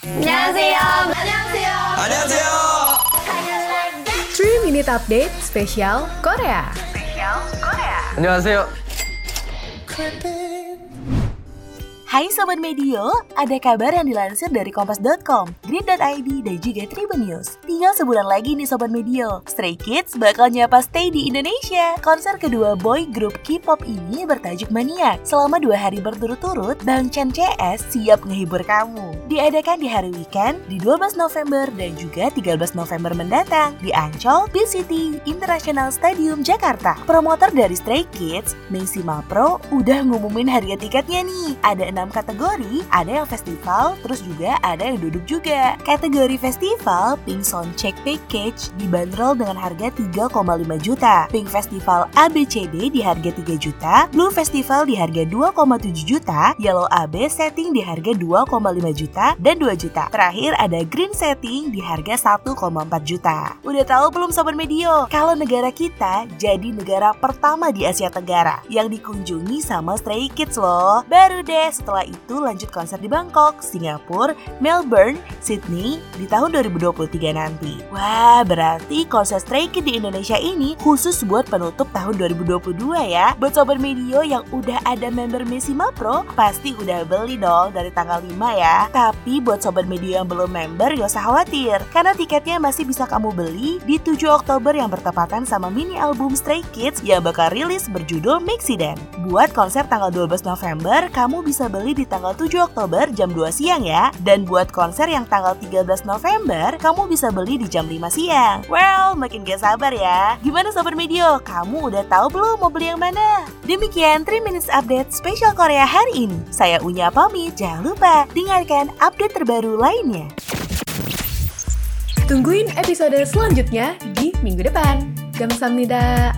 안녕하세요. 안녕하세요. 안녕하세요. 3 Minute Update spesial Korea. 안녕하세요. Hai Sobat Medio, ada kabar yang dilansir dari Kompas.com, Green.id, dan juga Tribun News. Tinggal sebulan lagi nih Sobat Medio, Stray Kids bakal nyapa stay di Indonesia. Konser kedua boy group K-pop ini bertajuk Maniac. Selama dua hari berturut-turut, Bang Chen CS siap ngehibur kamu. Diadakan di hari weekend di 12 November dan juga 13 November mendatang di Ancol, Beat City International Stadium, Jakarta. Promotor dari Stray Kids, Macy Mapro, udah ngumumin harga tiketnya nih. Ada enam kategori, ada yang festival, terus juga ada yang duduk juga. Kategori festival, Pink Soundcheck Package dibanderol dengan harga 3,5 juta. Pink Festival ABCD di harga 3 juta, Blue Festival di harga 2,7 juta, Yellow AB setting di harga 2,5 juta, dan 2 juta. Terakhir ada Green setting di harga 1,4 juta. Udah tahu belum Sobat Medio? Kalau negara kita jadi negara pertama di Asia Tenggara yang dikunjungi sama Stray Kids loh. Baru deh itu lanjut konser di Bangkok, Singapura, Melbourne, Sydney di tahun 2023 nanti. Wah, berarti konser Stray Kids di Indonesia ini khusus buat penutup tahun 2022 ya. Buat Sobat Medio yang udah ada member Messima Pro, pasti udah beli dong dari tanggal 5 ya. Tapi buat Sobat Medio yang belum member, gak usah khawatir. Karena tiketnya masih bisa kamu beli di 7 Oktober yang bertepatan sama mini album Stray Kids yang bakal rilis berjudul Mexiden. Buat konser tanggal 12 November, kamu bisa beli di tanggal 7 Oktober jam 2 siang ya. Dan buat konser yang tanggal 13 November, kamu bisa beli di jam 5 siang. Well, makin gak sabar ya. Gimana Sobat Medio? Kamu udah tahu belum mau beli yang mana? Demikian 3 Minutes Update spesial Korea hari ini. Saya Unya pamit, jangan lupa dengarkan update terbaru lainnya. Tungguin episode selanjutnya di minggu depan. Gamsamnida.